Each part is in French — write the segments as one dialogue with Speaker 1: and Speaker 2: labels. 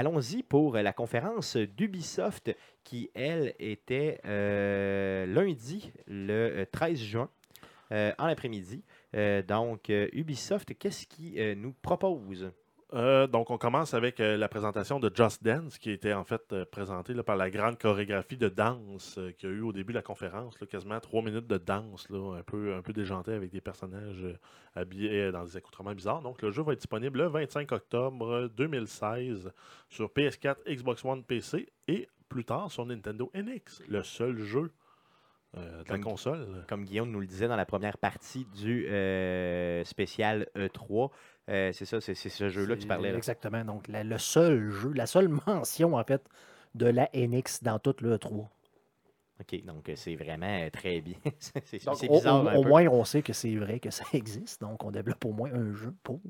Speaker 1: allons-y pour la conférence d'Ubisoft qui, elle, était euh, lundi, le 13 juin, euh, en après-midi. Euh, donc, euh, Ubisoft, qu'est-ce qui euh, nous propose?
Speaker 2: Euh, donc, on commence avec euh, la présentation de Just Dance, qui était en fait euh, présentée là, par la grande chorégraphie de danse qu'il y a eu au début de la conférence. là, quasiment trois minutes de danse, là, un, peu, un peu déjanté avec des personnages habillés dans des accoutrements bizarres. Donc, le jeu va être disponible le 25 octobre 2016 sur PS4, Xbox One, PC et plus tard sur Nintendo NX, le seul jeu euh, de la console.
Speaker 1: Comme Guillaume nous le disait dans la première partie du euh, spécial E3, euh, c'est ça, c'est c'est ce jeu-là que tu parlais. là.
Speaker 3: Exactement. Donc, la- le seul jeu, la seule mention, en fait, de la NX dans toute le 3.
Speaker 1: OK, donc euh, c'est vraiment euh, très bien. c'est
Speaker 3: au,
Speaker 1: bizarre
Speaker 3: au-
Speaker 1: un
Speaker 3: au
Speaker 1: peu.
Speaker 3: moins, on sait que c'est vrai que ça existe. Donc, on développe au moins un jeu pour.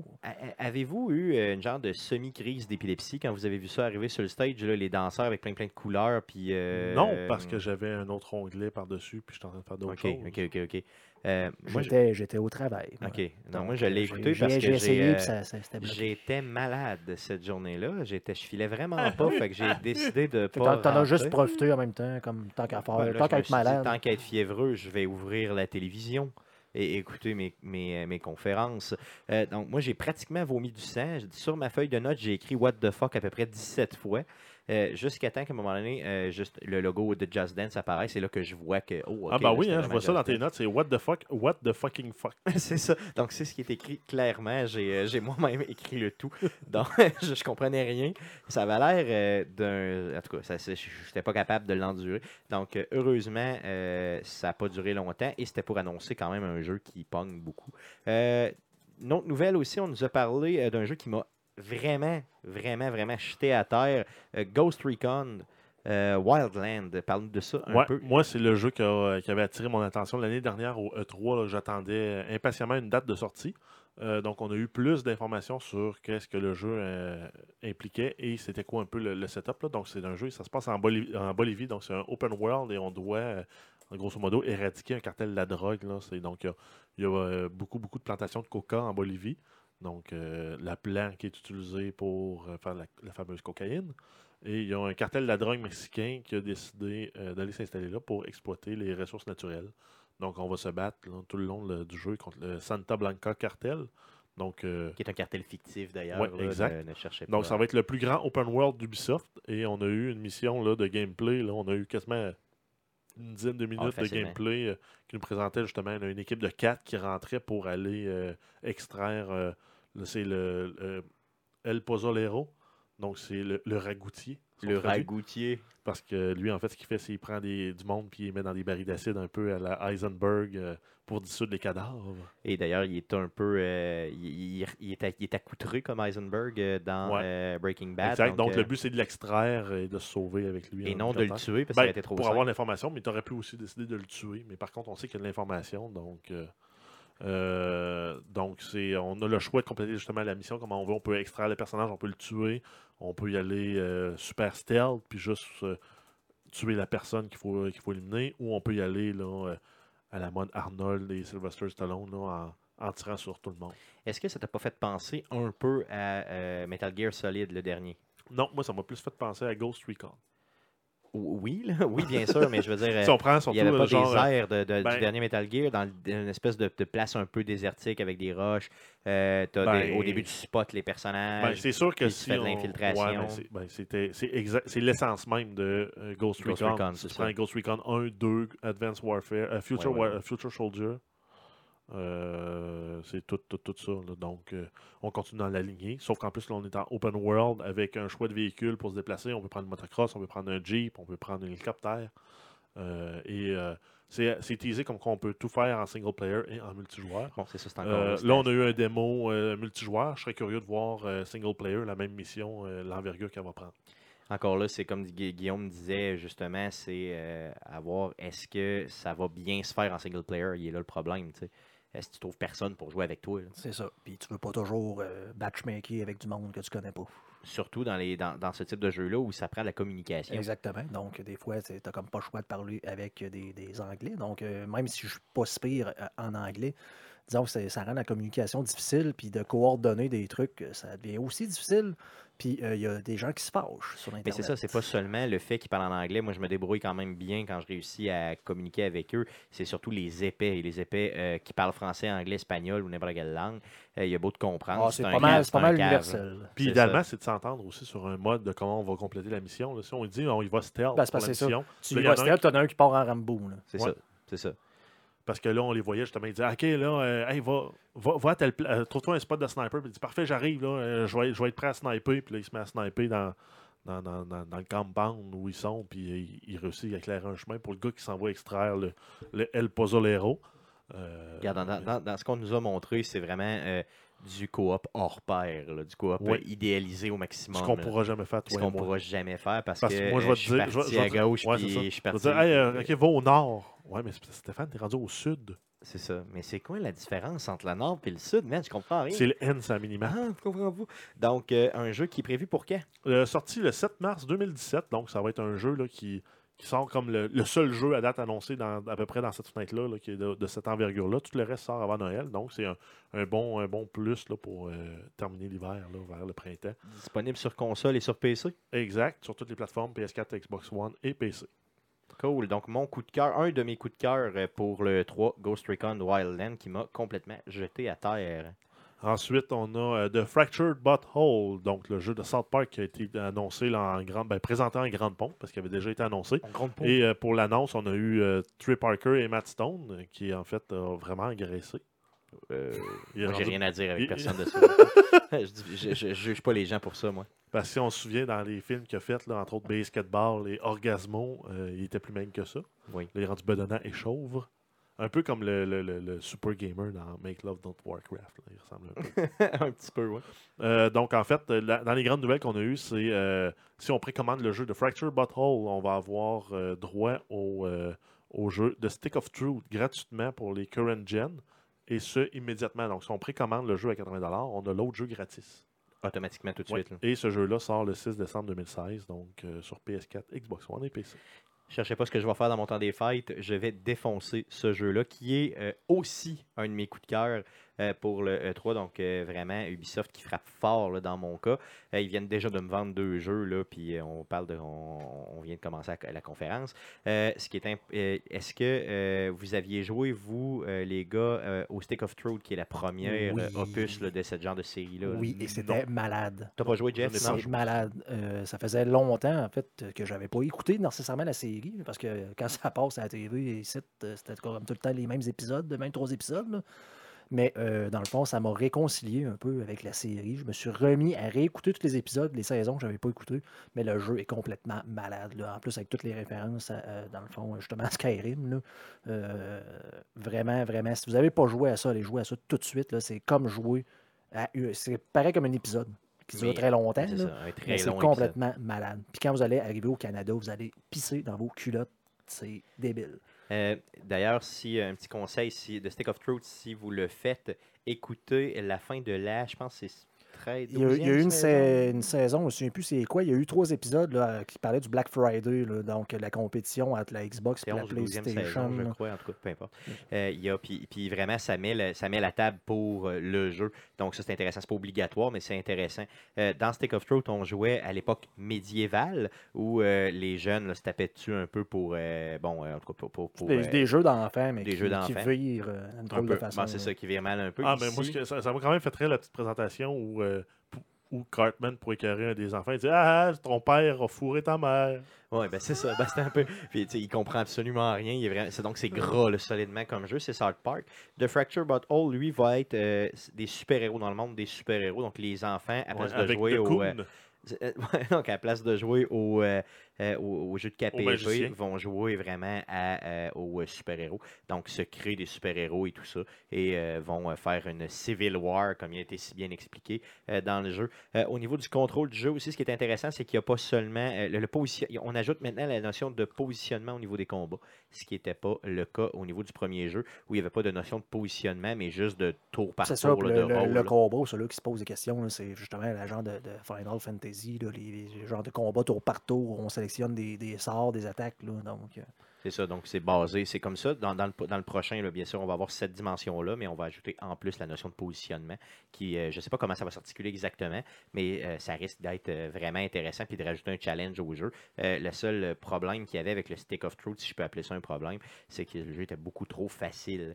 Speaker 1: Avez-vous eu une genre de semi-crise d'épilepsie quand vous avez vu ça arriver sur le stage, là, les danseurs avec plein plein de couleurs, puis... euh,
Speaker 2: Non, parce que j'avais un autre onglet par-dessus, puis je suis en train de faire d'autres
Speaker 1: OK,
Speaker 2: choses.
Speaker 1: OK, OK, OK. Euh, je-
Speaker 3: J'étais au travail. moi.
Speaker 1: OK. Non,
Speaker 3: Donc,
Speaker 1: moi, je l'ai
Speaker 3: euh,
Speaker 1: écouté
Speaker 3: j'ai-
Speaker 1: parce que j'ai... euh. J'étais malade cette journée-là. J'étais, je filais vraiment pas, fait que j'ai décidé de pas.
Speaker 3: T'en as juste profité en même temps, comme tant qu'à faire,
Speaker 1: Ben là,
Speaker 3: tant qu'à être
Speaker 1: dit,
Speaker 3: malade.
Speaker 1: tant qu'à être fiévreux, je vais ouvrir la télévision et écouter mes, mes, euh, mes conférences. Euh, donc, moi, j'ai pratiquement vomi du sang. Sur ma feuille de notes, j'ai écrit What the fuck à peu près 17 fois. Euh, jusqu'à temps qu'à un moment donné, euh, juste le logo de Just Dance apparaît. C'est là que je vois que. Oh,
Speaker 2: ah, bah oui, hein, je vois ça dans tes notes, c'est What the fuck, what the fucking fuck.
Speaker 1: c'est ça. Donc, c'est ce qui est écrit clairement. J'ai euh, j'ai moi-même écrit le tout. Donc, je, je comprenais rien. Ça avait l'air d'un. En tout cas, je n'étais pas capable de l'endurer. Donc, heureusement, ça n'a pas duré longtemps et c'était pour annoncer quand même un jeu qui pogne beaucoup. Euh, une autre nouvelle aussi, on nous a parlé d'un jeu qui m'a vraiment, vraiment, vraiment jeté à terre euh, Ghost Recon euh, Wildland. Parle-nous de ça un
Speaker 2: Ouais,
Speaker 1: peu.
Speaker 2: moi, c'est le jeu qui, a- qui avait attiré mon attention l'année dernière au E3. là, J'attendais euh, impatiemment une date de sortie. Euh, donc, on a eu plus d'informations sur qu'est-ce que le jeu euh, impliquait et c'était quoi un peu le, le setup. là. Donc, c'est un jeu, ça se passe en, Boliv- en Bolivie, donc c'est un open world et on doit, euh, grosso modo, éradiquer un cartel de la drogue. Là. Donc, il y a, il y a, euh, beaucoup, beaucoup de plantations de coca en Bolivie. Donc, euh, la plante qui est utilisée pour euh, faire la, la fameuse cocaïne. Et il y a un cartel de la drogue mexicain qui a décidé euh, d'aller s'installer là pour exploiter les ressources naturelles. Donc, on va se battre là, tout le long du jeu contre le Santa Blanca cartel. Donc,
Speaker 1: Qui est un cartel fictif d'ailleurs.
Speaker 2: Ouais, exact.
Speaker 1: Ne, ne cherchez pas.
Speaker 2: donc, ça va être le plus grand open world d'Ubisoft. Et on a eu une mission là, de gameplay. Là, on a eu quasiment une dizaine de minutes de
Speaker 1: facilement.
Speaker 2: gameplay qui nous présentait justement une équipe de quatre qui rentrait pour aller extraire. C'est le, El Pozzolero. Donc, c'est le, le ragoutier.
Speaker 1: Le
Speaker 2: traduit.
Speaker 1: ragoutier.
Speaker 2: Parce que lui, en fait, ce qu'il fait, c'est qu'il prend des, du monde puis il met dans des barils d'acide un peu à la Heisenberg euh, pour dissoudre les cadavres.
Speaker 1: Et d'ailleurs, il est un peu. euh, il, il- il est, il est accoutré comme Heisenberg euh, dans
Speaker 2: Ouais.
Speaker 1: Breaking Bad.
Speaker 2: exact. Donc,
Speaker 1: euh,
Speaker 2: le but, c'est de l'extraire et de se sauver avec lui.
Speaker 1: Et non de le tuer parce
Speaker 2: Ben,
Speaker 1: ça a été trop
Speaker 2: pour
Speaker 1: simple.
Speaker 2: avoir l'information, mais tu aurais pu aussi décider de le tuer. Mais par contre, on sait qu'il y a de l'information. Donc, euh, donc c'est, on a le choix de compléter justement la mission comme on veut. On peut extraire le personnage, on peut le tuer. On peut y aller euh, super stealth, puis juste euh, tuer la personne qu'il faut, qu'il faut éliminer. Ou on peut y aller là, à la mode Arnold et Sylvester Stallone là, en, en tirant sur tout le monde.
Speaker 1: Est-ce que ça t'a pas fait penser un peu à Metal Gear Solid, le dernier?
Speaker 2: Non, moi, ça m'a plus fait penser à Ghost Recon.
Speaker 1: Ou- Oui, là, oui, bien sûr, mais je veux dire. euh,
Speaker 2: si on prend
Speaker 1: Il n'y avait
Speaker 2: euh,
Speaker 1: pas
Speaker 2: genre,
Speaker 1: des
Speaker 2: euh,
Speaker 1: airs de, de-
Speaker 2: ben-
Speaker 1: du dernier Metal Gear dans une espèce de, de place un peu désertique avec des roches. Euh, t'as
Speaker 2: Ben-
Speaker 1: des- au début, tu spots les
Speaker 2: Ben,
Speaker 1: personnages.
Speaker 2: c'est sûr que si on-
Speaker 1: l'infiltration.
Speaker 2: ouais, ben, c'est ben, l'essence même de euh, Ghost,
Speaker 1: Ghost
Speaker 2: Recon.
Speaker 1: Recon,
Speaker 2: Si
Speaker 1: c'est
Speaker 2: tu prends Ghost Recon 1, 2, Advanced Warfare, euh, Future,
Speaker 1: Ouais, ouais,
Speaker 2: War-
Speaker 1: ouais.
Speaker 2: Future Soldier, euh, c'est tout, tout, tout ça. là. Donc, euh, on continue dans la lignée. Sauf qu'en plus, là, on est en open world avec un choix de véhicule pour se déplacer. On peut prendre une motocross, on peut prendre un Jeep, on peut prendre un hélicoptère. Euh, et c'est c'est teasé comme qu'on peut tout faire en single player et en multijoueur.
Speaker 1: Bon, c'est ça, c'est encore. Un
Speaker 2: là, on a eu un démo multijoueur. Je serais curieux de voir single player, la même mission, l'envergure qu'elle va prendre.
Speaker 1: Encore là, c'est comme Gu- Guillaume disait, justement, c'est à voir est-ce que ça va bien se faire en single player. Il est là le problème. tu sais. Est-ce que tu trouves personne pour jouer avec toi?
Speaker 3: C'est ça. Puis tu veux pas toujours euh, matchmaker avec du monde que tu connais pas.
Speaker 1: Surtout dans, les, dans, dans ce type de jeu-là où ça prend de la communication.
Speaker 3: Exactement. Donc, des fois, tu n'as comme pas le choix de parler avec des, des Anglais. Donc, euh, même si je suis pas si pire euh, en anglais, disons que ça rend la communication difficile, puis de coordonner des trucs, euh, ça devient aussi difficile. Puis euh, il y a des gens qui se fâchent sur
Speaker 1: Mais
Speaker 3: Internet.
Speaker 1: c'est ça, c'est pas seulement le fait qu'ils parlent en anglais. Moi, je me débrouille quand même bien quand je réussis à communiquer avec eux. C'est surtout les épais. Et les épais euh, qui parlent français, anglais, espagnol ou n'importe quelle langue. Euh, Il y a beau de comprendre.
Speaker 3: Ah, c'est pas mal, c'est pas mal universel.
Speaker 2: Puis idéalement, c'est de s'entendre aussi sur un mode de comment on va compléter la mission. là. Si on dit on y va stealth
Speaker 3: Ben,
Speaker 2: pour la
Speaker 3: c'est ça.
Speaker 2: mission,
Speaker 3: Tu y vas,
Speaker 2: a un
Speaker 3: c'est t'en as un qui part en Rambo.
Speaker 1: C'est
Speaker 2: Ouais.
Speaker 1: ça. C'est ça.
Speaker 2: Parce que là, on les voyait justement, ils disaient OK, là, euh, hey, va, va, euh, trouve-toi un spot de sniper. Puis il dit Parfait, j'arrive, là, euh, je, vais, être prêt à sniper. Puis là, il se met à sniper dans, dans, dans, dans, le compound où ils sont. Puis il, réussit à éclairer un chemin pour le gars qui s'en va extraire le, le El Pozzolero. Euh,
Speaker 1: Regarde, dans, dans- dans- dans ce qu'on nous a montré, c'est vraiment euh, du coop hors pair, là, du coop euh, idéalisé au maximum.
Speaker 2: ce qu'on
Speaker 1: là.
Speaker 2: pourra jamais faire,
Speaker 1: Ce qu'on
Speaker 2: moi.
Speaker 1: pourra jamais faire parce,
Speaker 2: Parce
Speaker 1: que,
Speaker 2: que moi, je vais te
Speaker 1: je suis
Speaker 2: dire- je vais-
Speaker 1: parti à
Speaker 2: te-
Speaker 1: gauche
Speaker 2: ouais,
Speaker 1: puis je suis
Speaker 2: Je vais
Speaker 1: parti.
Speaker 2: dire, Hey, OK, va au nord. Ouais, mais Stéphane, t'es rendu au sud.
Speaker 1: C'est ça. Mais c'est quoi la différence entre le nord et le sud, man? Je comprends rien.
Speaker 2: C'est le N, c'est la minimum.
Speaker 1: Ah, je comprends pas. Donc, euh, un jeu qui est prévu pour quand?
Speaker 2: Euh, sorti le 7 mars 2017, donc ça va être un jeu là, qui, qui sort comme le, le seul jeu à date annoncé dans, à peu près dans cette fenêtre-là, là, qui est de, de cette envergure-là. Tout le reste sort avant Noël, donc c'est un, un bon, un bon plus là, pour euh, terminer l'hiver vers le printemps.
Speaker 1: Disponible sur console et sur PC.
Speaker 2: Exact, sur toutes les plateformes PS4, Xbox One et PC.
Speaker 1: Cool. Donc, mon coup de cœur, un de mes coups de cœur euh, pour le 3 Ghost Recon Wildland qui m'a complètement jeté à terre.
Speaker 2: Ensuite, on a euh, The Fractured Butthole, donc le jeu de South Park qui a été annoncé là, en grande, ben, présenté en grande pompe parce qu'il avait déjà été annoncé. Et euh, pour l'annonce, on a eu euh, Trey Parker et Matt Stone euh, qui en fait a vraiment agressé.
Speaker 1: Euh, moi, j'ai rien à dire avec personne de ça. je, dis- je, je- je juge pas les gens pour ça, moi.
Speaker 2: Parce que si on se souvient dans les films qu'il a fait, là, entre autres Basketball et Orgasmo, euh, il était plus maigre que ça.
Speaker 1: Oui.
Speaker 2: Là, il est rendu bedonnant et chauve. Un peu comme le, le- le- le super gamer dans Make Love Don't Warcraft. là. Il ressemble un peu.
Speaker 1: un petit peu, oui.
Speaker 2: Euh, donc, en fait, la- dans les grandes nouvelles qu'on a eues, c'est euh, si on précommande le jeu de Fracture Butthole, on va avoir euh, droit au, au jeu de Stick of Truth gratuitement pour les current gen. Et ce, immédiatement. Donc, si on précommande le jeu à 80$, on a l'autre jeu gratis.
Speaker 1: Automatiquement, tout de
Speaker 2: Ouais.
Speaker 1: suite. là.
Speaker 2: Et ce jeu-là sort le 6 décembre 2016, donc euh, sur PS4, Xbox One et PC.
Speaker 1: Cherchez pas ce que je vais faire dans mon temps des fêtes. Je vais défoncer ce jeu-là, qui est euh, aussi un de mes coups de cœur pour le E3. Donc, euh, vraiment, Ubisoft qui frappe fort là, dans mon cas. Euh, ils viennent déjà de me vendre deux jeux, là, puis euh, on parle de. On, on vient de commencer la, la conférence. Euh, ce qui est imp- euh, Est-ce que euh, vous aviez joué, vous, euh, les gars, euh, au Stick of Truth, qui est la première
Speaker 3: Oui.
Speaker 1: euh, opus là, de ce genre de série-là? là?
Speaker 3: Oui, et c'était malade.
Speaker 1: T'as pas joué, Jeff?
Speaker 3: C'est malade. Euh, ça faisait longtemps, en fait, que j'avais pas écouté nécessairement la série, parce que quand ça passe à la TV, euh, c'était comme tout le temps les mêmes épisodes, de même trois épisodes. là. Mais euh, dans le fond, ça m'a réconcilié un peu avec la série. Je me suis remis à réécouter tous les épisodes, les saisons que j'avais pas écoutées. Mais le jeu est complètement malade. là. En plus, avec toutes les références, à, euh, dans le fond, justement, à Skyrim. là. Euh, vraiment, vraiment. Si vous n'avez pas joué à ça, allez jouer à ça tout de suite. C'est comme jouer à. C'est pareil comme un épisode qui dure très longtemps.
Speaker 1: C'est épisode.
Speaker 3: complètement malade. Puis quand vous allez arriver au Canada, vous allez pisser dans vos culottes. C'est débile.
Speaker 1: Euh, D'ailleurs, si un petit conseil si, de Stick of Truth, si vous le faites, écoutez la fin de la, je pense 13
Speaker 3: Il y a, il y a eu une,
Speaker 1: 12e
Speaker 3: sa- une saison, je ne me souviens plus c'est quoi. Il y a eu trois épisodes là, qui parlaient du Black Friday, là, donc la compétition entre la Xbox et la
Speaker 1: 11 ou 12e
Speaker 3: PlayStation.
Speaker 1: saison, je crois, en tout cas, peu importe. Euh, il y a, puis, puis vraiment, ça met, le- ça met la table pour euh, le jeu. Donc, ça, c'est intéressant. C'est pas obligatoire, mais c'est intéressant. Euh, dans Stick of Truth, on jouait à l'époque médiévale où euh, les jeunes là, se tapaient dessus un peu pour. euh, bon, euh, en tout cas, pour. pour- pour,
Speaker 3: Des,
Speaker 1: euh,
Speaker 3: des jeux d'enfants, mais
Speaker 1: des
Speaker 3: qui,
Speaker 1: jeux
Speaker 3: qui virent euh, une
Speaker 1: un
Speaker 3: drôle
Speaker 1: peu.
Speaker 3: de façon.
Speaker 1: Bon, c'est ça qui vire mal un peu.
Speaker 2: Ah, mais
Speaker 1: Ici,
Speaker 2: moi, ça m'a quand même fait très la petite présentation où, euh, où Cartman, pour écœurer un des enfants, il dit Ah, ton père a fourré ta mère.
Speaker 1: Ouais, ben c'est ça. Ben, c'est un peu. Puis, il comprend absolument rien. Il est vraiment... c'est, donc, c'est gras, là, solidement, comme jeu. C'est South Park. The Fracture But All, lui, va être euh, des super-héros dans le monde des super-héros. Donc, les enfants, à
Speaker 2: Ouais,
Speaker 1: place de jouer au. euh, donc, à place de jouer au, euh, euh, au, au jeu de KPG,
Speaker 2: magicien.
Speaker 1: vont jouer vraiment à, euh, aux euh, super-héros. Donc, se créer des super-héros et tout ça. Et euh, vont faire une Civil War, comme il a été si bien expliqué euh, dans le jeu. Euh, au niveau du contrôle du jeu aussi, ce qui est intéressant, c'est qu'il n'y a pas seulement. euh, le, le position... On ajoute maintenant la notion de positionnement au niveau des combats, ce qui n'était pas le cas au niveau du premier jeu, où il n'y avait pas de notion de positionnement, mais juste de tour par
Speaker 3: C'est
Speaker 1: tour
Speaker 3: ça,
Speaker 1: là,
Speaker 3: le,
Speaker 1: de
Speaker 3: le,
Speaker 1: rôle.
Speaker 3: le
Speaker 1: là.
Speaker 3: combat, celui qui se pose des questions, c'est justement le genre de, de Final Fantasy, là, les, les genres de combats tour par tour, où on sélectionne des, sorts, des attaques. Euh,
Speaker 1: C'est ça, donc c'est basé, c'est comme ça. Dans, le, prochain, bien sûr, on va avoir cette dimension-là, mais on va ajouter en plus la notion de positionnement, qui, euh, je ne sais pas comment ça va s'articuler exactement, mais euh, ça risque d'être vraiment intéressant, puis de rajouter un challenge au jeu. Le seul problème qu'il y avait avec le Stick of Truth, si je peux appeler ça un problème, c'est que le jeu était beaucoup trop facile.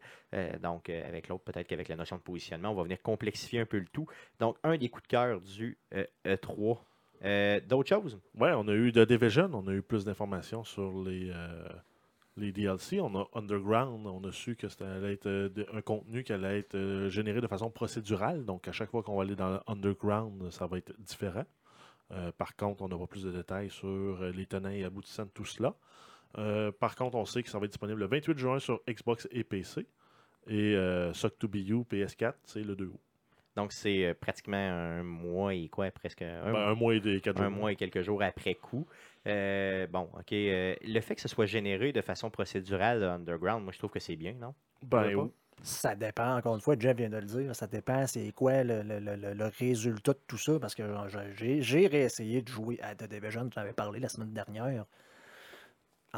Speaker 1: Donc, avec l'autre, peut-être qu'avec la notion de positionnement, on va venir complexifier un peu le tout. Donc, un des coups de cœur du euh, E3. Euh, D'autres choses?
Speaker 2: Ouais, on a eu The Division, on a eu plus d'informations sur les, euh, les DLC. On a Underground, on a su que c'était euh, un contenu qui allait être généré de façon procédurale. Donc, à chaque fois qu'on va aller dans Underground, ça va être différent. Par contre, on n'aura plus de détails sur les tenants et aboutissants de tout cela. Par contre, on sait que ça va être disponible le 28 juin sur Xbox et PC. Et Suck to Be You PS4, c'est le 2 août.
Speaker 1: Donc, c'est euh, pratiquement un mois et quoi, presque un,
Speaker 2: Ben, un mois et des quatre
Speaker 1: un
Speaker 2: jours.
Speaker 1: mois et quelques jours après coup. Euh, bon, OK. euh, le fait que ce soit généré de façon procédurale, le Underground, moi, je trouve que c'est bien, non?
Speaker 2: Ben, oui.
Speaker 3: Ça dépend, encore une fois, Jeff vient de le dire, ça dépend c'est quoi le, le- le- le- résultat de tout ça, parce que j'ai- j'ai réessayé de jouer à The Division, tu en avais parlé la semaine dernière.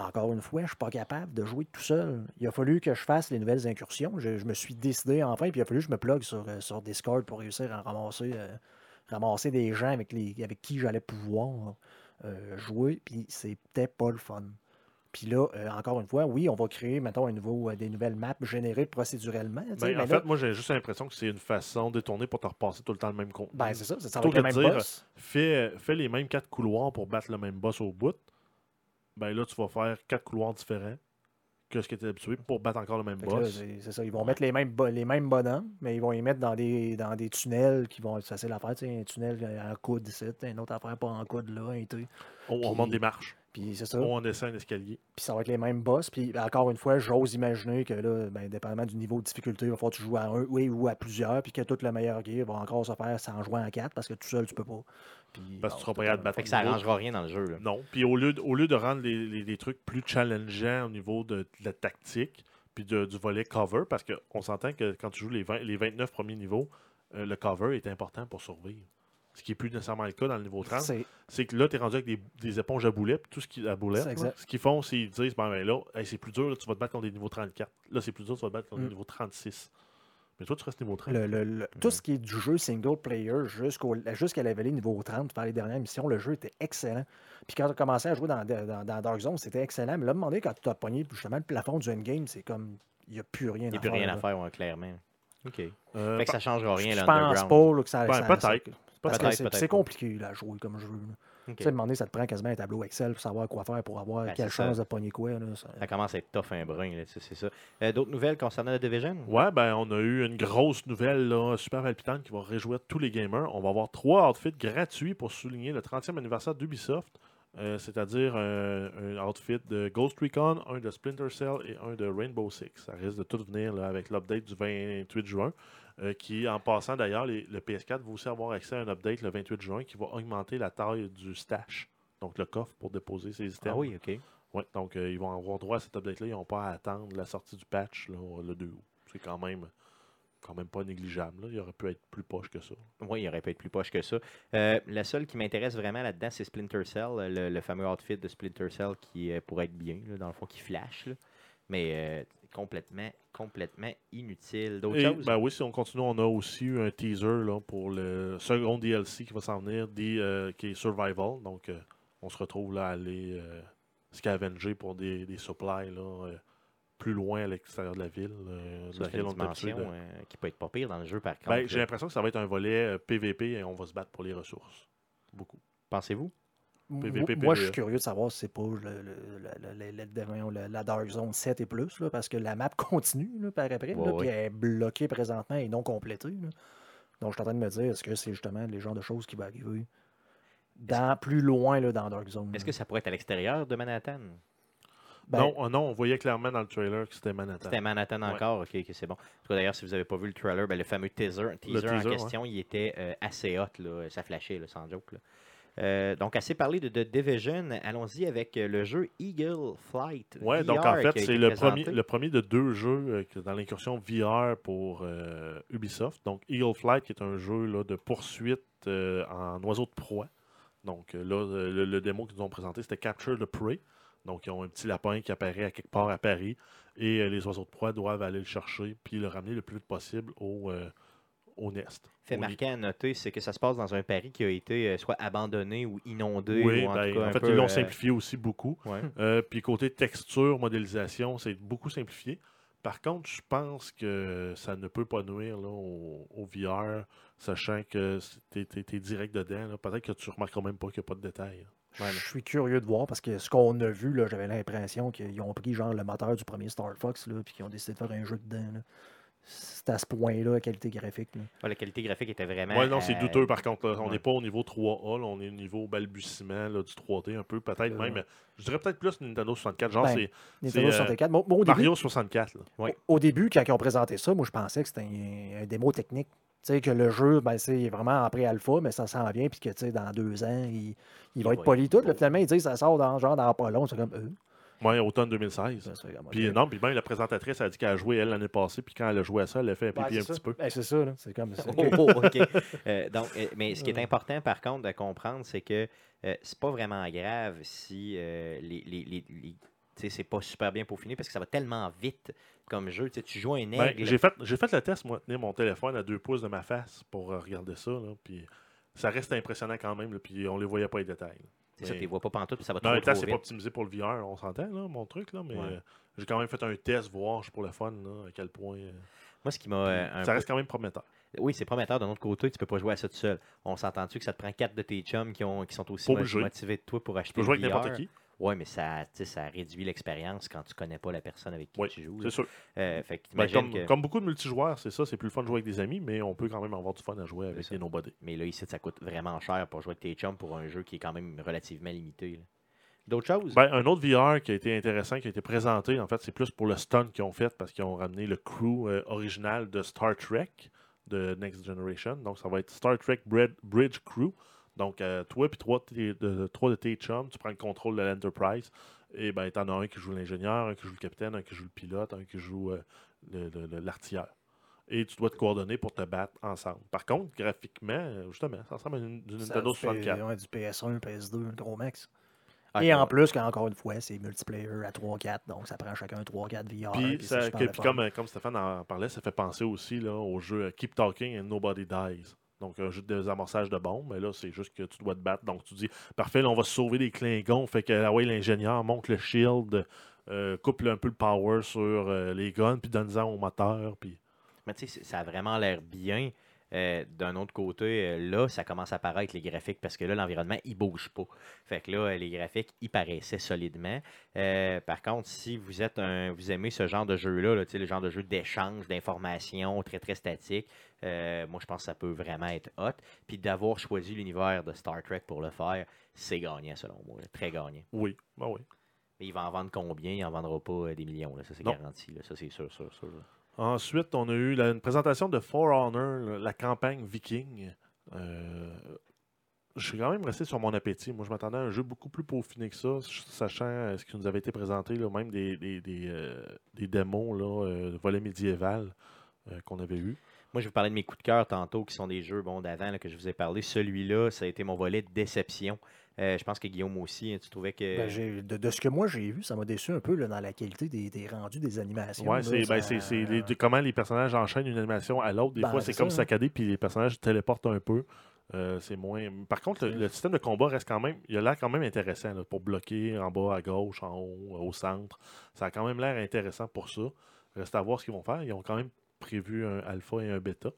Speaker 3: Encore une fois, je ne suis pas capable de jouer tout seul. Il a fallu que je fasse les nouvelles incursions. Je, je me suis décidé enfin, puis il a fallu que je me plug sur, euh, sur Discord pour réussir à ramasser, euh, ramasser des gens avec, les, avec qui j'allais pouvoir euh, jouer, puis c'était pas le fun. Puis là, euh, encore une fois, oui, on va créer, mettons, un nouveau, des nouvelles maps générées sais,
Speaker 2: Ben,
Speaker 3: mais
Speaker 2: en
Speaker 3: là-
Speaker 2: fait, moi, j'ai juste l'impression que c'est une façon détournée pour te repasser tout le temps le même contenu.
Speaker 3: Ben, c'est ça, ça, ça
Speaker 2: Plutôt
Speaker 3: le
Speaker 2: que de
Speaker 3: même
Speaker 2: dire,
Speaker 3: boss.
Speaker 2: fais, fais les mêmes quatre couloirs pour battre le même boss au bout. Ben là, tu vas faire quatre couloirs différents que ce que tu es habitué pour battre encore le même
Speaker 3: Fait
Speaker 2: boss.
Speaker 3: c'est c'est ça, ils vont mettre les mêmes, les mêmes bonhommes, mais ils vont les mettre dans des, dans des tunnels qui vont être faciles à faire. Tu sais, un tunnel en coude ici, un autre affaire pas en coude là.
Speaker 2: On, on monte des marches.
Speaker 3: Puis c'est ça.
Speaker 2: Ou on descend un escalier.
Speaker 3: Puis ça va être les mêmes boss. Puis encore une fois, j'ose imaginer que là, ben, dépendamment du niveau de difficulté, il va falloir que tu joues à un oui, ou à plusieurs, puis que tout le meilleur gear va encore se faire sans jouer en quatre, parce que tout seul, tu peux pas. Puis,
Speaker 2: Parce que tu seras pas capable de battre
Speaker 1: Fait que ça rien dans le jeu. là.
Speaker 2: Non. Puis au lieu, de, au lieu de rendre les, les- les trucs plus challengeants au niveau de, de la tactique, puis de- du volet cover, parce qu'on s'entend que quand tu joues les, 20 les 29 premiers niveaux, euh, le cover est important pour survivre. Ce qui n'est plus nécessairement le cas dans le niveau 30.
Speaker 3: C'est
Speaker 2: que là, tu es rendu avec des, des éponges à boulet, puis tout ce qui à boulet.
Speaker 3: C'est exact.
Speaker 2: Ce qu'ils font, c'est qu'ils disent ben, ben là, hey, c'est plus dur, là, tu vas te battre contre des niveaux 34. Là, c'est plus dur, tu vas te battre contre
Speaker 3: Mm.
Speaker 2: des niveaux 36. Mais toi, tu restes niveau 30.
Speaker 3: Le- le- le- Tout ce qui est du jeu single player jusqu'au- jusqu'à la vallée niveau 30, faire les dernières missions, le jeu était excellent. Puis quand tu as commencé à jouer dans, dans- dans Dark Zone, c'était excellent. Mais là, demander quand tu as pogné justement le plafond du endgame, c'est comme. Il n'y a plus rien
Speaker 1: Il n'y
Speaker 3: à
Speaker 1: a plus
Speaker 3: faire.
Speaker 1: rien à faire, ouais, clairement. OK.
Speaker 2: Euh,
Speaker 1: Fait que ça changera rien,
Speaker 3: Je pense pas là, que ça.
Speaker 2: Ben,
Speaker 3: ça-
Speaker 2: peut-être.
Speaker 3: c'est-
Speaker 1: peut-être
Speaker 3: c'est
Speaker 1: pas.
Speaker 3: compliqué là, à jouer comme jeu. là. Tu sais, demander, ça te prend quasiment un tableau Excel pour savoir quoi faire pour avoir
Speaker 1: Ben,
Speaker 3: quelle
Speaker 1: ça.
Speaker 3: chance de pogner quoi. Là, ça-
Speaker 1: Ça commence à être tough un brin, là, c'est ça. Euh, D'autres nouvelles concernant la Division?
Speaker 2: Ouais, ben on a eu une grosse nouvelle là, super palpitante qui va réjouir tous les gamers. On va avoir trois outfits gratuits pour souligner le 30e anniversaire d'Ubisoft. Euh, C'est-à-dire un, un outfit de Ghost Recon, un de Splinter Cell et un de Rainbow Six. Ça risque de tout venir là, avec l'update du 28 juin. Euh, qui, en passant d'ailleurs, le PS4 va aussi avoir accès à un update le 28 juin qui va augmenter la taille du stash, donc le coffre pour déposer ses items.
Speaker 1: Ah oui, OK.
Speaker 2: Ouais, donc euh, ils vont avoir droit à cet update-là. Ils n'ont pas à attendre la sortie du patch là, le 2 août. C'est quand même, quand même pas négligeable. là. Il aurait pu être plus poche que ça.
Speaker 1: Oui, il aurait pu être plus poche que ça. Euh, la seule qui m'intéresse vraiment là-dedans, c'est Splinter Cell, le, le fameux outfit de Splinter Cell qui euh, pourrait être bien, là, dans le fond, qui flash. là. Mais euh, complètement, complètement inutile. D'autres
Speaker 2: Et,
Speaker 1: choses?
Speaker 2: ben oui, si on continue, on a aussi eu un teaser là, pour le second DLC qui va s'en venir, des, euh, qui est Survival. Donc, euh, on se retrouve là à aller euh, scavenger pour des, des supplies là, euh, plus loin à l'extérieur de la ville.
Speaker 1: Ça,
Speaker 2: laquelle
Speaker 1: une
Speaker 2: on
Speaker 1: dimension
Speaker 2: de-
Speaker 1: qui peut être pas pire dans le jeu, par contre.
Speaker 2: Ben, j'ai
Speaker 1: là.
Speaker 2: l'impression que ça va être un volet PVP et on va se battre pour les ressources. Beaucoup.
Speaker 1: Pensez-vous?
Speaker 2: PVP,
Speaker 3: Moi, je suis curieux de savoir si c'est pas le, le- le- le- le- le- voyons, le- la Dark Zone 7 et plus, là, parce que la map continue là, par après, là,
Speaker 1: Ouais,
Speaker 3: puis elle est bloquée présentement et non complétée. là. Donc, je suis en train de me dire, est-ce que c'est justement les genres de choses qui vont arriver dans, plus loin là, dans Dark Zone?
Speaker 1: Est-ce que ça pourrait être à l'extérieur de Manhattan?
Speaker 3: Ben,
Speaker 2: non, oh non, on voyait clairement dans le trailer que c'était Manhattan.
Speaker 1: C'était Manhattan
Speaker 2: Ouais.
Speaker 1: encore, ok, ok, c'est bon. D'ailleurs, si vous n'avez pas vu le trailer, ben, le fameux teaser, teaser,
Speaker 2: teaser,
Speaker 1: en
Speaker 2: ouais.
Speaker 1: question, il était euh, assez hot, là, ça flashait, là, sans joke. là. Euh, donc, assez parlé de, de Division, allons-y avec euh, le jeu Eagle Flight. VR
Speaker 2: donc en fait, c'est le
Speaker 1: présenté.
Speaker 2: premier, le premier de deux jeux euh, dans l'incursion VR pour euh, Ubisoft. Donc, Eagle Flight, qui est un jeu là, de poursuite euh, en oiseau de proie. Donc, là, le, le démo qu'ils nous ont présenté, c'était Capture the Prey. Donc, ils ont un petit lapin qui apparaît à quelque part à Paris et les oiseaux de proie doivent aller le chercher puis le ramener le plus vite possible au, nest.
Speaker 1: Fait marquant à noter, c'est que ça se passe dans un Paris qui a été euh, soit abandonné ou inondé.
Speaker 2: Oui,
Speaker 1: ou en,
Speaker 2: ben,
Speaker 1: tout cas
Speaker 2: en fait,
Speaker 1: peu,
Speaker 2: ils l'ont
Speaker 1: euh,
Speaker 2: simplifié aussi beaucoup.
Speaker 1: ouais.
Speaker 2: Euh, puis côté texture, modélisation, c'est beaucoup simplifié. Par contre, je pense que ça ne peut pas nuire là, au, au VR, sachant que tu es, direct dedans. Peut-être que tu remarqueras même pas qu'il n'y a pas de détails.
Speaker 1: Ouais,
Speaker 3: Je suis curieux de voir parce que ce qu'on a vu, là, j'avais l'impression qu'ils ont pris genre le moteur du premier Star Fox là, puis qu'ils ont décidé de faire un jeu dedans. là. C'est à ce point-là, la qualité graphique. là.
Speaker 1: Ouais, la qualité graphique était vraiment.
Speaker 2: Oui, non, c'est
Speaker 1: euh,
Speaker 2: douteux par contre. là. On
Speaker 1: ouais.
Speaker 2: n'est pas au niveau 3A, là, on est au niveau balbutiement là, du 3D un peu. Peut-être
Speaker 3: Euh,
Speaker 2: même, je dirais peut-être plus Nintendo 64. Genre,
Speaker 3: Ben,
Speaker 2: c'est
Speaker 3: Nintendo
Speaker 2: euh,
Speaker 3: 64. Moi, moi, au, début,
Speaker 2: Mario 64. là.
Speaker 1: Oui.
Speaker 3: au au début, quand ils ont présenté ça, moi, je pensais que c'était un, un démo technique. Tu sais, que le jeu, ben, c'est vraiment en pré-alpha, mais ça s'en vient, puis que, tu sais, dans deux ans, il, il va être poli tout. Là, finalement, ils disent que ça sort dans, genre dans pas long. C'est comme, euh,
Speaker 2: Ouais, automne 2016.
Speaker 3: ça serait comme,
Speaker 2: Puis non, puis même la présentatrice a dit qu'elle a joué elle l'année passée, puis quand elle a joué à ça, elle a fait un
Speaker 3: Ben,
Speaker 2: pipi un petit peu.
Speaker 3: Ben, c'est ça, là. C'est comme ça.
Speaker 1: Oh, oh, OK. Euh, donc, euh, mais ce qui est important, par contre, de comprendre, c'est que euh, c'est pas vraiment grave si les, les, les- les- tu sais, c'est pas super bien peaufiné parce que ça va tellement vite comme jeu. Tu sais, tu joues un
Speaker 2: Ben,
Speaker 1: aigle.
Speaker 2: j'ai fait, j'ai fait le test, moi, tenir mon téléphone à deux pouces de ma face pour regarder ça. Là, puis ça reste impressionnant quand même, là, puis on les voyait pas les détails. là.
Speaker 1: Ça, tu les vois pas pantoute, ça va trop,
Speaker 2: même temps, c'est pas optimisé pour le VR, on s'entend, là, mon truc, là, mais
Speaker 1: Ouais.
Speaker 2: euh, j'ai quand même fait un test, voir pour le fun, là, à quel point. euh,
Speaker 1: Moi, ce qui m'a euh,
Speaker 2: ça
Speaker 1: peu-
Speaker 2: reste quand même prometteur.
Speaker 1: Oui, c'est prometteur. D'un autre côté, tu peux pas jouer à ça tout seul. On s'entend-tu que ça te prend quatre de tes chums qui, ont, qui sont aussi motivés de toi pour acheter
Speaker 2: Tu peux jouer
Speaker 1: le
Speaker 2: avec n'importe qui,
Speaker 1: Oui, mais ça, ça réduit l'expérience quand tu connais pas la personne avec qui
Speaker 2: Oui,
Speaker 1: tu joues.
Speaker 2: c'est sûr.
Speaker 1: Euh, fait
Speaker 2: Ben, comme,
Speaker 1: que...
Speaker 2: comme beaucoup de multijoueurs, c'est ça, c'est plus le fun de jouer avec des amis, mais on peut quand même avoir du fun à jouer avec des nobody.
Speaker 1: Mais là, ici, ça coûte vraiment cher pour jouer avec tes chums pour un jeu qui est quand même relativement limité. D'autres choses?
Speaker 2: Ben, un autre VR qui a été intéressant, qui a été présenté, en fait, c'est plus pour le stunt qu'ils ont fait parce qu'ils ont ramené le crew euh, original de Star Trek de Next Generation. Donc, ça va être Star Trek Brid- Bridge Crew. Donc, euh, toi et trois, de trois de tes chums, tu prends le contrôle de l'Enterprise. Et ben, t'en as un qui joue l'ingénieur, un qui joue le capitaine, un qui joue le pilote, un qui joue euh, le- le- le- l'artilleur. Et tu dois te coordonner pour te battre ensemble. Par contre, graphiquement, euh, justement, ça ressemble à une, du Nintendo
Speaker 3: fait,
Speaker 2: 64.
Speaker 3: ouais, du PS1, PS2, un gros max.
Speaker 1: Ah,
Speaker 3: Et en plus, encore une fois, c'est multiplayer à 3-4, donc ça prend chacun 3-4 VR.
Speaker 2: Puis,
Speaker 3: puis
Speaker 2: ça- que- puis comme, comme Stéphane en parlait, ça fait penser aussi là, au jeu Keep Talking and Nobody Dies. Donc, un jeu de désamorçage de bombes, mais là, c'est juste que tu dois te battre. Donc, tu dis, parfait, on va sauver les Klingons. Fait que, ah l'ingénieur monte le shield, euh, coupe un peu le power sur euh, les guns, puis donne-en au moteur.
Speaker 1: Mais tu sais, ça a vraiment l'air bien. Euh, D'un autre côté, euh, là, ça commence à paraître les graphiques parce que là, l'environnement, il bouge pas. Fait que là, euh, les graphiques, ils paraissaient solidement. Euh, par contre, si vous êtes un, vous aimez ce genre de jeu-là, là, le genre de jeu d'échange d'informations très très statique, moi je pense que ça peut vraiment être hot. Puis d'avoir choisi l'univers de Star Trek pour le faire, c'est gagnant selon moi, très gagnant.
Speaker 2: oui, ben oui.
Speaker 1: Mais il va en vendre combien? Il en vendra pas des millions, là, ça c'est garanti, là, ça c'est sûr, sûr, sûr.
Speaker 2: Ensuite, on a eu une présentation de For Honor, la campagne Viking. Euh, je suis quand même resté sur mon appétit. Moi, je m'attendais à un jeu beaucoup plus peaufiné que ça, sachant euh, ce qui nous avait été présenté, là, même des, des, des, euh, des démos, là, euh, volet médiéval qu'on avait eu.
Speaker 1: Moi, je vais vous parler de mes coups de cœur tantôt, qui sont des jeux bon, d'avant que je vous ai parlé. Celui-là, ça a été mon volet de déception. Euh, je pense que Guillaume aussi, hein, tu trouvais que.
Speaker 3: Ben, de, de ce que moi j'ai vu, ça m'a déçu un peu là, dans la qualité des, des rendus des animations.
Speaker 2: Ouais,
Speaker 3: là,
Speaker 2: c'est ben, comment les personnages enchaînent une animation à l'autre. Des
Speaker 3: Ben,
Speaker 2: fois,
Speaker 3: c'est
Speaker 2: comme
Speaker 3: hein.
Speaker 2: saccadé, puis les personnages téléportent un peu. Euh, c'est moins. Par contre, le système de combat reste quand même. Il a l'air quand même intéressant là, pour bloquer en bas, à gauche, en haut, au centre. Ça a quand même l'air intéressant pour ça. Reste à voir ce qu'ils vont faire. Ils ont quand même prévu un alpha et un bêta.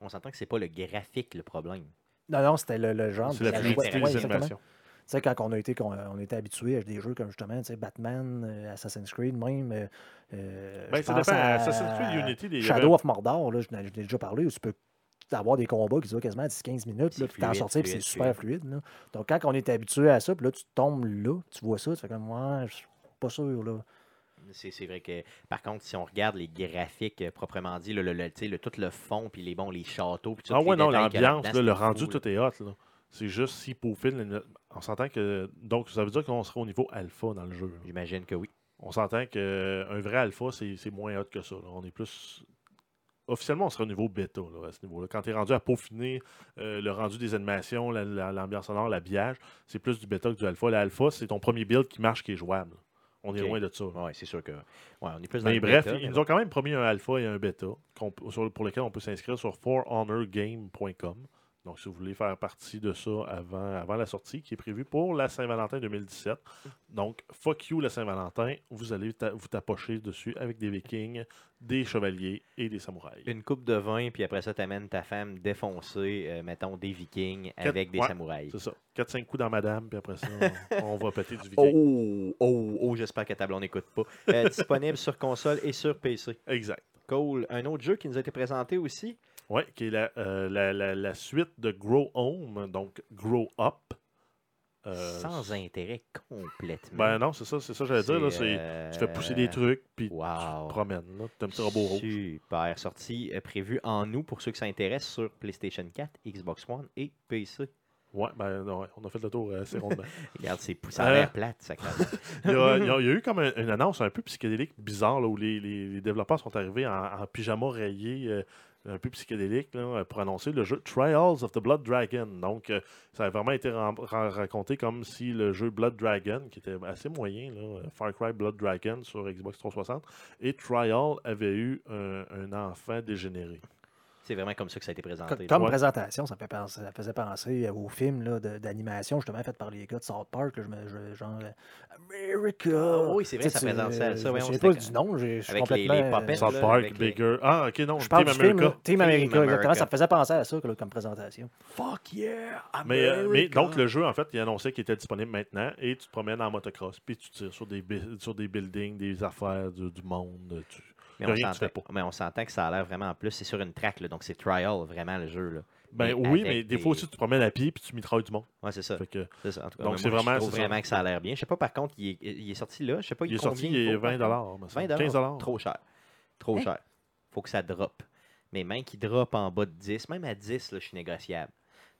Speaker 1: On s'entend que c'est pas le graphique le problème.
Speaker 3: Non, non, c'était le, le genre.
Speaker 2: C'est la
Speaker 3: de-
Speaker 2: fluidité des animations.
Speaker 3: Tu sais, quand on a été, qu'on- on était habitué à des jeux comme justement tu sais, Batman, euh, Assassin's Creed, même. euh, euh,
Speaker 2: Ben,
Speaker 3: je
Speaker 2: ça
Speaker 3: pense
Speaker 2: dépend.
Speaker 3: à
Speaker 2: Assassin's Creed Unity,
Speaker 3: Shadow
Speaker 2: avait-
Speaker 3: of Mordor, là, je n'ai déjà parlé, où tu peux avoir des combats qui durent quasiment 10-15 minutes, là, puis t'en sortir, puis c'est
Speaker 1: fluide,
Speaker 3: super fluide. là. Donc, quand on est habitué à ça, puis là, tu tombes là, tu vois ça, tu fais comme, ouais, je suis pas sûr, là.
Speaker 1: C'est vrai que, par contre, si on regarde les graphiques euh, proprement dit, le, le- le- tu sais, le- tout le fond, puis les, bons, les châteaux, puis tout
Speaker 2: Ah ouais, non, l'ambiance, le rendu, tout est hot. C'est juste si peaufine. On s'entend que. Donc, ça veut dire qu'on sera au niveau alpha dans le jeu.
Speaker 1: J'imagine que oui.
Speaker 2: On s'entend qu'un vrai alpha, c'est moins hot que ça. là. On est plus officiellement, on serait au niveau bêta là, à ce niveau-là. Quand tu es rendu à peaufiner euh, le rendu des animations, la- la- l'ambiance sonore, l'habillage, c'est plus du bêta que du alpha. L'alpha, c'est ton premier build qui marche, qui est jouable. On est loin de ça.
Speaker 1: Ouais, c'est sûr que. Ouais, on est plus dans
Speaker 2: Mais bref,
Speaker 1: bêta,
Speaker 2: ils nous ont quand même promis un alpha et un bêta pour lequel on peut s'inscrire sur forhonorgame.com. Donc, si vous voulez faire partie de ça avant, avant la sortie, qui est prévue pour la Saint-Valentin 2017. Donc, fuck you la Saint-Valentin, vous allez ta- vous tapocher dessus avec des vikings, des chevaliers et des samouraïs.
Speaker 1: Une coupe de vin, puis après ça, t'amènes ta femme défoncer, euh, mettons, des vikings avec des
Speaker 2: ouais,
Speaker 1: samouraïs.
Speaker 2: C'est ça. 4-5 coups dans madame, puis après ça, on, on va péter du viking.
Speaker 1: Oh, oh, oh, j'espère que ta blonde n'écoute pas. Euh, disponible sur console et sur PC.
Speaker 2: Exact.
Speaker 1: Cool. Un autre jeu qui nous a été présenté aussi.
Speaker 2: Oui, qui est la, euh, la, la- la suite de Grow Home, donc Grow Up. Euh,
Speaker 1: Sans intérêt complètement.
Speaker 2: Ben non, c'est ça, c'est ça que j'allais dire. Là,
Speaker 1: euh,
Speaker 2: Tu fais pousser des trucs, puis tu
Speaker 1: wow.
Speaker 2: te promènes. là. Un petit robot rouge.
Speaker 1: Super. Sortie euh, prévue en août pour ceux qui s'intéressent sur PlayStation 4, Xbox One et PC.
Speaker 2: Ouais, ben non, on a fait le tour euh, assez rondement.
Speaker 1: Regarde, c'est ça a
Speaker 2: Euh.
Speaker 1: l'air plate, ça.
Speaker 2: il, y a, il y a- il y a eu comme un- une annonce un peu psychédélique bizarre là, où les, les- les développeurs sont arrivés en, en pyjama rayé. Euh, un peu psychédélique là, pour annoncer le jeu Trials of the Blood Dragon. Donc, euh, ça a vraiment été raconté comme si le jeu Blood Dragon, qui était assez moyen, là, euh, Far Cry Blood Dragon sur Xbox 360, et Trial avait eu un enfant dégénéré.
Speaker 1: C'est vraiment comme ça que ça a été présenté.
Speaker 3: Comme
Speaker 2: Ouais.
Speaker 3: présentation, ça, me fait penser- ça faisait penser au film d'animation justement fait par les gars de South Park. là, je me- je- genre euh, America.
Speaker 1: Ah oui, c'est vrai, ça faisait penser à ça,
Speaker 3: Je
Speaker 1: c'était
Speaker 3: pas du nom. Je suis
Speaker 1: avec les- les
Speaker 3: complètement.
Speaker 1: puppets,
Speaker 3: euh,
Speaker 2: South
Speaker 1: là,
Speaker 2: Park,
Speaker 1: avec les-
Speaker 2: Bigger. Ah, ok, non,
Speaker 3: Je parle
Speaker 2: Team
Speaker 3: du film,
Speaker 2: America.
Speaker 3: là, Team America, exactement.
Speaker 1: America.
Speaker 3: Ça me faisait penser à ça là, comme présentation.
Speaker 1: Fuck yeah!
Speaker 2: Mais, euh, mais
Speaker 1: America.
Speaker 2: donc, le jeu, en fait, il annonçait qu'il était disponible maintenant et tu te promènes en motocross, puis tu tires sur des, sur des buildings, des affaires, du, du monde. tu-
Speaker 1: Mais on, s'entend,
Speaker 2: fais pas.
Speaker 1: mais on s'entend que ça a l'air vraiment en plus. C'est sur une track, là, donc c'est trial, vraiment, le jeu. Là.
Speaker 2: Ben
Speaker 1: Mais
Speaker 2: oui, mais des
Speaker 1: des-
Speaker 2: fois aussi, tu te promènes à pied puis tu mitrailles du monde.
Speaker 1: Ouais, c'est ça.
Speaker 2: Fait que,
Speaker 1: c'est ça. En tout cas,
Speaker 2: Donc, c'est
Speaker 1: moi,
Speaker 2: vraiment-
Speaker 1: Je trouve
Speaker 2: c'est ça.
Speaker 1: vraiment que ça a l'air bien. Je sais pas, par contre, il est, il est sorti là. Je sais pas,
Speaker 2: il est sorti, il est
Speaker 1: vaut, par
Speaker 2: 20
Speaker 1: contre?
Speaker 2: me
Speaker 1: 20
Speaker 2: semble. 15
Speaker 1: Trop cher. Trop
Speaker 3: Hein?
Speaker 1: cher. Faut que ça drop. Mais même qu'il drop en bas de 10, même à 10, là, je suis négociable.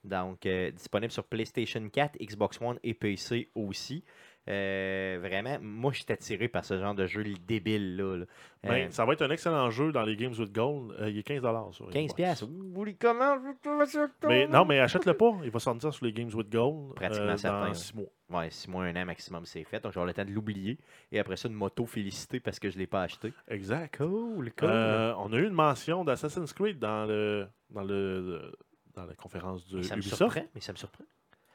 Speaker 1: Donc, euh, disponible sur PlayStation 4, Xbox One et PC aussi. Euh, vraiment, moi, je suis attiré par ce genre de jeu débile là. là. Euh,
Speaker 2: Ben, ça va être un excellent jeu dans les Games with Gold. Euh, il est 15 sur
Speaker 1: 15
Speaker 2: Xbox.
Speaker 1: piastres. Vous comment
Speaker 2: Mais non, mais achète-le pas. Il va sortir sur les Games with Gold
Speaker 1: Pratiquement certain,
Speaker 2: dans
Speaker 1: ouais.
Speaker 2: 6 mois.
Speaker 1: Ouais, 6 mois, 1 an maximum, c'est fait. Donc, j'aurai le temps de l'oublier. Et après ça, de m'auto-féliciter parce que je ne l'ai pas acheté.
Speaker 2: Exact.
Speaker 1: Cool, cool.
Speaker 2: On a eu une mention d'Assassin's Creed dans le dans le dans la conférence de
Speaker 1: mais ça me surprend. Mais ça me surprend.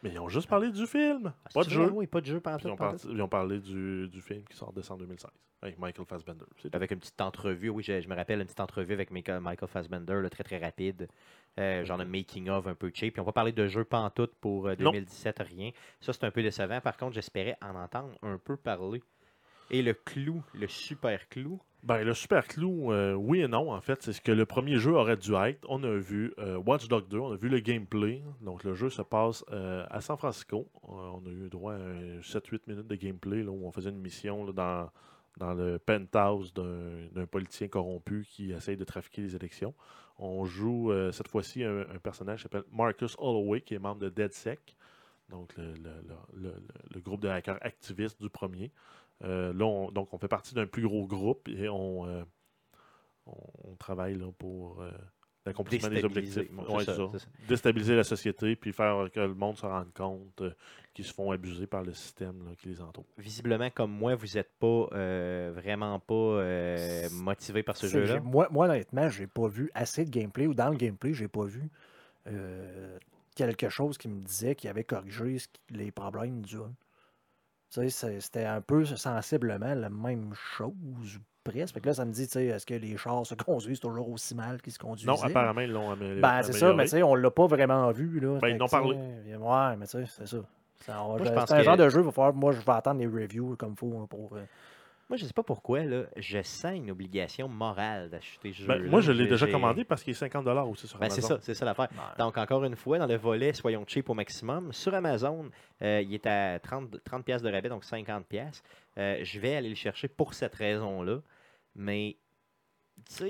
Speaker 2: Mais ils ont juste parlé du film.
Speaker 1: Ah,
Speaker 2: pas de jeu.
Speaker 1: Oui, pas de jeu, en
Speaker 2: ils, ont
Speaker 1: en
Speaker 2: ils parlé du, du film qui sort décembre 2016 avec Michael Fassbender.
Speaker 1: Avec une petite entrevue, oui, je, je me rappelle une petite entrevue avec Michael Fassbender, là, très très rapide. Euh, genre de making of un peu cheap. Puis on va parler de en tout pour euh,
Speaker 2: Non.
Speaker 1: 2017, rien. Ça, c'est un peu décevant. Par contre, j'espérais en entendre un peu parler. Et le clou, le super clou,
Speaker 2: Ben, le super clou, euh, oui et non, en fait, c'est ce que le premier jeu aurait dû être. On a vu euh, Watch Dogs 2, on a vu le gameplay. Donc, le jeu se passe euh, à San Francisco. On a eu droit à 7-8 minutes de gameplay où on faisait une mission dans, dans le penthouse d'un politicien corrompu qui essaye de trafiquer les élections. On joue cette fois-ci un, personnage qui s'appelle Marcus Holloway, qui est membre de DeadSec, donc le- le groupe de hackers activistes du premier. Euh, là, on, donc, on fait partie d'un plus gros groupe et on, euh, on, on travaille là, pour euh, l'accomplissement des objectifs.
Speaker 1: Bon,
Speaker 2: Ouais,
Speaker 1: c'est
Speaker 2: c'est
Speaker 1: ça,
Speaker 2: ça.
Speaker 1: c'est ça.
Speaker 2: Déstabiliser la société puis faire que le monde se rende compte euh, qu'ils se font abuser par le système là, qui les entoure.
Speaker 1: visiblement, comme moi, vous n'êtes pas euh, vraiment pas euh, motivé par ce jeu-là.
Speaker 3: Moi, moi, honnêtement, j'ai pas vu assez de gameplay ou dans le gameplay, j'ai pas vu euh, quelque chose qui me disait qu'il avait corrigé les problèmes du 1. C'était un peu sensiblement la même chose, ou presque. Fait que là, ça me dit, tu sais, est-ce que les chars se conduisent toujours aussi mal qu'ils se conduisaient?
Speaker 2: Non, apparemment, ils l'ont amé-
Speaker 3: Ben, c'est ça, mais tu sais, on l'a pas vraiment vu. Là.
Speaker 2: Ben, ils n'ont parlé.
Speaker 3: Ouais, mais tu sais, c'est ça. Ça, on va-
Speaker 1: Moi, je
Speaker 3: c'est
Speaker 1: pense
Speaker 3: un
Speaker 1: que-
Speaker 3: genre de jeu, il va falloir, moi, je vais attendre les reviews comme il faut hein, pour. euh,
Speaker 1: Moi, je sais pas pourquoi, là, je sens une obligation morale d'acheter ce
Speaker 2: Ben,
Speaker 1: jeu-là.
Speaker 2: moi, je l'ai déjà commandé parce qu'il est 50$ aussi sur
Speaker 1: Ben, c'est
Speaker 2: Amazon.
Speaker 1: ça, c'est ça l'affaire. Donc, encore une fois, dans le volet, soyons cheap au maximum. Sur Amazon, euh, il est à 30, 30 pièces de rabais, donc 50 pièces. je vais aller le chercher pour cette raison-là. Mais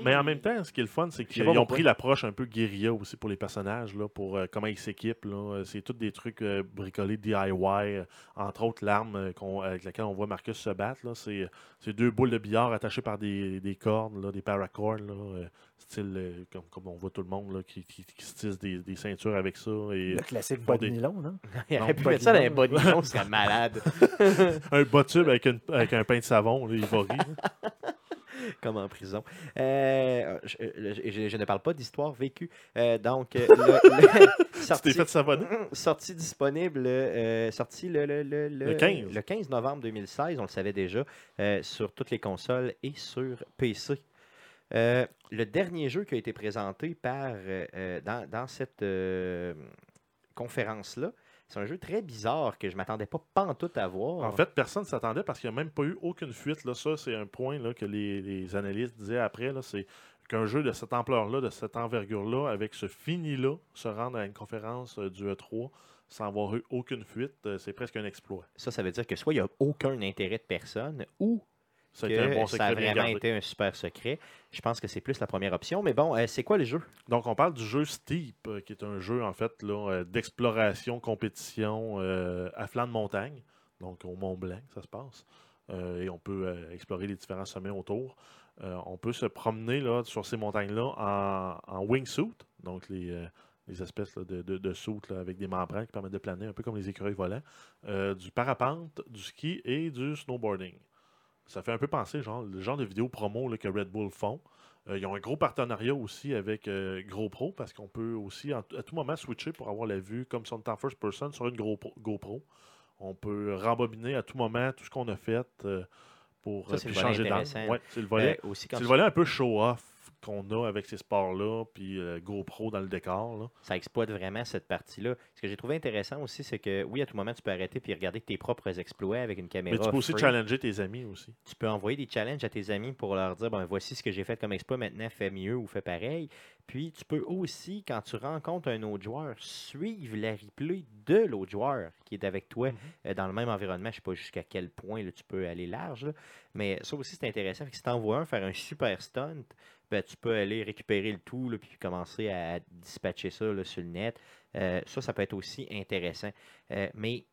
Speaker 2: Mais en même temps, ce qui est le fun, c'est qu'ils ont pris l'approche un peu guérilla aussi pour les personnages, là, pour euh, comment ils s'équipent. Euh, C'est tous des trucs euh, bricolés DIY, euh, entre autres l'arme euh, avec laquelle on voit Marcus se battre. C'est deux boules de billard attachées par des, des cordes, là, des paracords, là, euh, style euh, comme, comme on voit tout le monde là, qui, qui, qui se tisse des, des ceintures avec ça. Et
Speaker 3: Le classique bas de
Speaker 2: des-
Speaker 3: nylon, non?
Speaker 1: il aurait pu mettre ça dans les bas de nylon, ce serait malade.
Speaker 2: un bas tube avec, une- avec un pain de savon, là, il va rire.
Speaker 1: comme en prison. Euh, je, je- ne parle pas d'histoire vécue. Euh, donc, euh, le, sorti,
Speaker 2: fait
Speaker 1: sorti disponible, euh, sorti le, le, le,
Speaker 2: Le 15.
Speaker 1: le 15 novembre 2016, on le savait déjà, euh, sur toutes les consoles et sur PC. Euh, le dernier jeu qui a été présenté par, euh, euh, dans, dans cette euh, conférence-là, c'est un jeu très bizarre que je m'attendais pas pantoute à voir.
Speaker 2: En fait, personne ne s'attendait parce qu'il n'y a même pas eu aucune fuite. Là. Ça, c'est un point là, que les, les analystes disaient après. là, C'est qu'un jeu de cette ampleur-là, de cette envergure-là, avec ce fini-là, se rendre à une conférence euh, du E3 sans avoir eu aucune fuite, euh, c'est presque un exploit.
Speaker 1: Ça, ça veut dire que soit il n'y a aucun intérêt de personne ou
Speaker 2: Ça a
Speaker 1: que
Speaker 2: été un bon
Speaker 1: ça a
Speaker 2: bien
Speaker 1: vraiment été un super secret. Je pense que c'est plus la première option. Mais bon, euh, c'est quoi le jeu?
Speaker 2: Donc, on parle du jeu Steep, euh, qui est un jeu, en fait, là, euh, d'exploration, compétition euh, à flanc de montagne. Donc, au Mont Blanc, ça se passe. Et on peut explorer les différents sommets autour. On peut se promener là, sur ces montagnes-là en, en wingsuit, donc les, les espèces là, de, de, là, avec des membranes qui permettent de planer, un peu comme les écureuils volants, du parapente, du ski et du snowboarding. Ça fait un peu penser genre, le genre de vidéo promo là, que Red Bull font. Euh, ils ont un gros partenariat aussi avec euh, GoPro parce qu'on peut aussi à tout moment switcher pour avoir la vue comme si on était en first person sur une GoPro. GoPro. On peut rembobiner à tout moment tout ce qu'on a fait euh, pour
Speaker 1: Ça,
Speaker 2: euh, puis changer d'angle. Ouais, c'est le volet,
Speaker 1: quand
Speaker 2: c'est le volet un peu show-off qu'on a avec ces sports-là, puis euh, GoPro dans le décor. là.
Speaker 1: ça exploite vraiment cette partie-là. Ce que j'ai trouvé intéressant aussi, c'est que oui, à tout moment, tu peux arrêter puis regarder tes propres exploits avec une caméra.
Speaker 2: Mais tu peux aussi
Speaker 1: free.
Speaker 2: challenger tes amis aussi.
Speaker 1: Tu peux envoyer des challenges à tes amis pour leur dire ben, voici ce que j'ai fait comme exploit, maintenant fais mieux ou fais pareil. Puis tu peux aussi, quand tu rencontres un autre joueur, suivre la replay de l'autre joueur qui est avec toi euh, dans le même environnement. Je ne sais pas jusqu'à quel point là, tu peux aller large, là. mais ça aussi c'est intéressant. Que si tu envoies un faire un super stunt, ben, tu peux aller récupérer le tout là, puis commencer à dispatcher ça là, sur le net. Euh, ça, ça peut être aussi intéressant. Euh, mais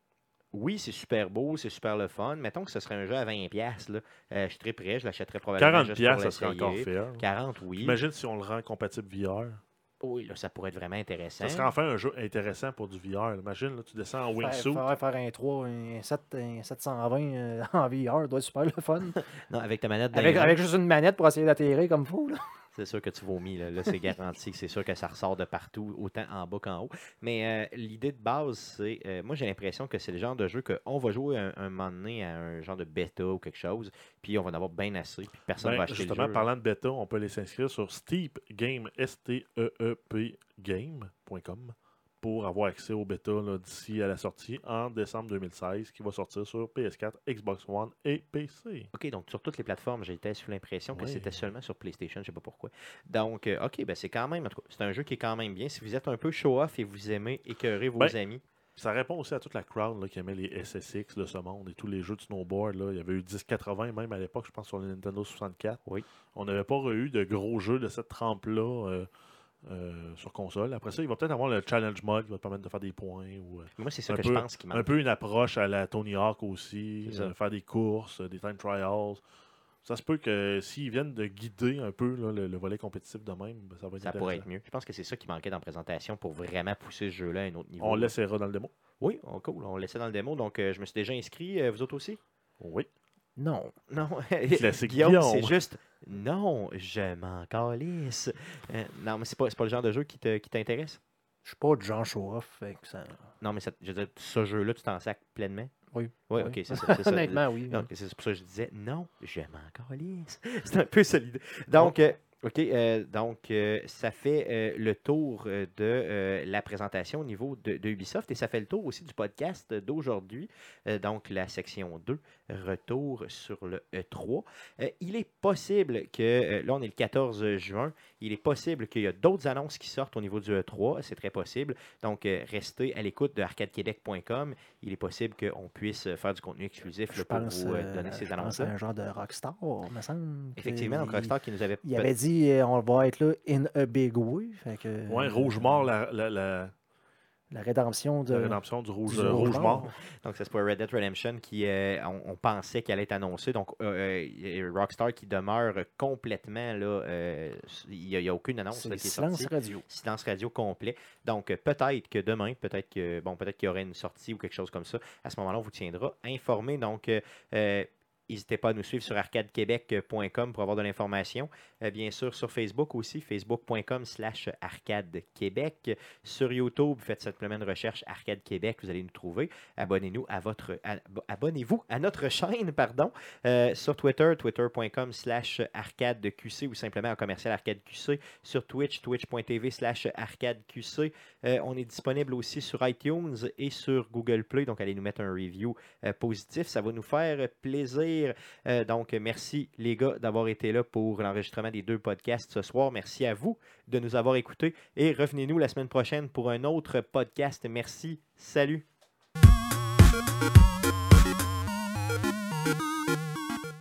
Speaker 1: oui, c'est super beau, c'est super le fun. Mettons que ce serait un jeu à 20$. piastres, Là. Euh, je suis très prêt, je l'achèterais probablement
Speaker 2: 40
Speaker 1: juste
Speaker 2: piastres,
Speaker 1: pour
Speaker 2: ça serait encore fair.
Speaker 1: 40, oui.
Speaker 2: Imagine si on le rend compatible VR.
Speaker 1: Oui, là, ça pourrait être vraiment intéressant.
Speaker 2: Ça serait enfin un jeu intéressant pour du VR. Imagine, là, tu descends en
Speaker 3: Il
Speaker 2: wingsuit.
Speaker 3: faudrait faire un 3, un, 7, un 720 euh, en VR, doit être super le fun.
Speaker 1: Non, avec ta manette
Speaker 3: avec, avec juste une manette pour essayer d'atterrir comme fou. Là.
Speaker 1: C'est sûr que tu vomis. Là, Là, c'est garanti que c'est sûr que ça ressort de partout, autant en bas qu'en haut. Mais euh, l'idée de base, c'est. euh, moi, j'ai l'impression que c'est le genre de jeu qu'on va jouer un, un moment donné à un genre de bêta ou quelque chose, puis on va en avoir bien assez, puis personne
Speaker 2: Ben,
Speaker 1: va acheter
Speaker 2: justement,
Speaker 1: le jeu.
Speaker 2: parlant de bêta, on peut aller s'inscrire sur Steep Game, S-T-E-E-P Game.com pour avoir accès au bêta d'ici à la sortie en décembre 2016 qui va sortir sur PS4, Xbox One et PC.
Speaker 1: OK, donc sur toutes les plateformes, j'étais sous l'impression que
Speaker 2: Oui.
Speaker 1: c'était seulement sur PlayStation, je sais pas pourquoi. Donc, euh, OK, ben c'est quand même, en tout cas, c'est un jeu qui est quand même bien. Si vous êtes un peu show-off et vous aimez écœurer vos
Speaker 2: Ben,
Speaker 1: amis,
Speaker 2: Ça répond aussi à toute la crowd là, qui aimait les SSX de ce monde et tous les jeux de snowboard. Là. Il y avait eu 1080 même à l'époque, je pense, sur le Nintendo 64.
Speaker 1: Oui.
Speaker 2: On n'avait pas eu de gros jeux de cette trempe-là euh, euh, sur console. Après ça, il va peut-être avoir le challenge mode qui va te permettre de faire des points ou euh,
Speaker 1: moi, c'est ça
Speaker 2: un
Speaker 1: que
Speaker 2: peu-
Speaker 1: je pense qui
Speaker 2: un peu une approche à la Tony Hawk aussi, euh, faire des courses, des time trials. Ça se peut que s'ils viennent de guider un peu là, le, le volet compétitif de même, ben, ça va être
Speaker 1: Ça pourrait être mieux. Je pense que c'est ça qui manquait dans la présentation pour vraiment pousser ce jeu-là à un autre niveau.
Speaker 2: On
Speaker 1: là.
Speaker 2: l'essaiera dans le démo.
Speaker 1: Oui, oh, cool. On le laissait dans le démo. Donc, euh, je me suis déjà inscrit. Vous autres aussi?
Speaker 2: Oui.
Speaker 3: Non.
Speaker 1: Non.
Speaker 2: Classique
Speaker 1: Guillaume, c'est juste non, je m'en calisse. Euh, non, mais c'est pas, pas le genre de jeu qui te- qui t'intéresse?
Speaker 3: Je suis pas du genre show-off. ça-
Speaker 1: non, mais ça- je veux dire, ce jeu-là, tu t'en sacs pleinement?
Speaker 3: Oui.
Speaker 1: Oui, ok, c'est ça. c'est ça.
Speaker 3: Honnêtement, oui.
Speaker 1: C'est pour ça que je disais non, je m'en calisse. C'est un peu solide. Donc, euh, OK, euh, donc euh, ça fait euh, le tour de la présentation au niveau de, Ubisoft et ça fait le tour aussi du podcast d'aujourd'hui. Donc, la section 2, retour sur le E3. Euh, il est possible que, là on est le 14 juin, il est possible qu'il y a d'autres annonces qui sortent au niveau du E3, c'est très possible. Donc, restez à l'écoute de arcadequebec.com. Il est possible qu'on puisse faire du contenu exclusif
Speaker 3: Je
Speaker 1: là, pour
Speaker 3: pense,
Speaker 1: vous euh,
Speaker 3: euh,
Speaker 1: donner ces
Speaker 3: à
Speaker 1: annonces-là.
Speaker 3: un genre de rockstar, me semble.
Speaker 1: Effectivement, donc
Speaker 3: il-
Speaker 1: Rockstar qui nous avait
Speaker 3: Il avait dit euh, on va être là in a big way. Fait que,
Speaker 2: Ouais, Rouge Mort, la, la, la-
Speaker 3: La rédemption de.
Speaker 2: la rédemption du Rouge,
Speaker 3: du
Speaker 2: euh,
Speaker 3: Rouge
Speaker 2: rouge
Speaker 3: Mort.
Speaker 1: Donc, c'est pour Red Dead Redemption qui, euh, on, on pensait qu'elle allait être annoncée. Donc, euh, euh, Rockstar qui demeure complètement là. euh, Il n'y a, il y a aucune annonce
Speaker 3: C'est
Speaker 1: là, est
Speaker 3: silence
Speaker 1: sortie.
Speaker 3: radio.
Speaker 1: silence radio complet. Donc, euh, peut-être que demain, peut-être que bon, peut-être qu'il y aurait une sortie ou quelque chose comme ça. À ce moment-là, on vous tiendra informé. Donc, euh, euh, N'hésitez pas à nous suivre sur arcadequebec.com pour avoir de l'information. Euh, bien sûr, sur Facebook aussi, facebook.com slash arcadequebec. Sur YouTube, faites simplement une recherche Arcade Québec, vous allez nous trouver. Abonnez-vous à notre chaîne, pardon. Euh, sur Twitter, twitter.com slash arcadeqc ou simplement en commercial arcadeqc. Sur Twitch, twitch.tv slash arcadeqc. Euh, on est disponible aussi sur iTunes et sur Google Play, donc allez nous mettre un review positif, ça va nous faire Euh, donc merci les gars d'avoir été là pour l'enregistrement des deux podcasts ce soir. Merci à vous de nous avoir écoutés et revenez-nous la semaine prochaine pour un autre podcast. Merci, salut.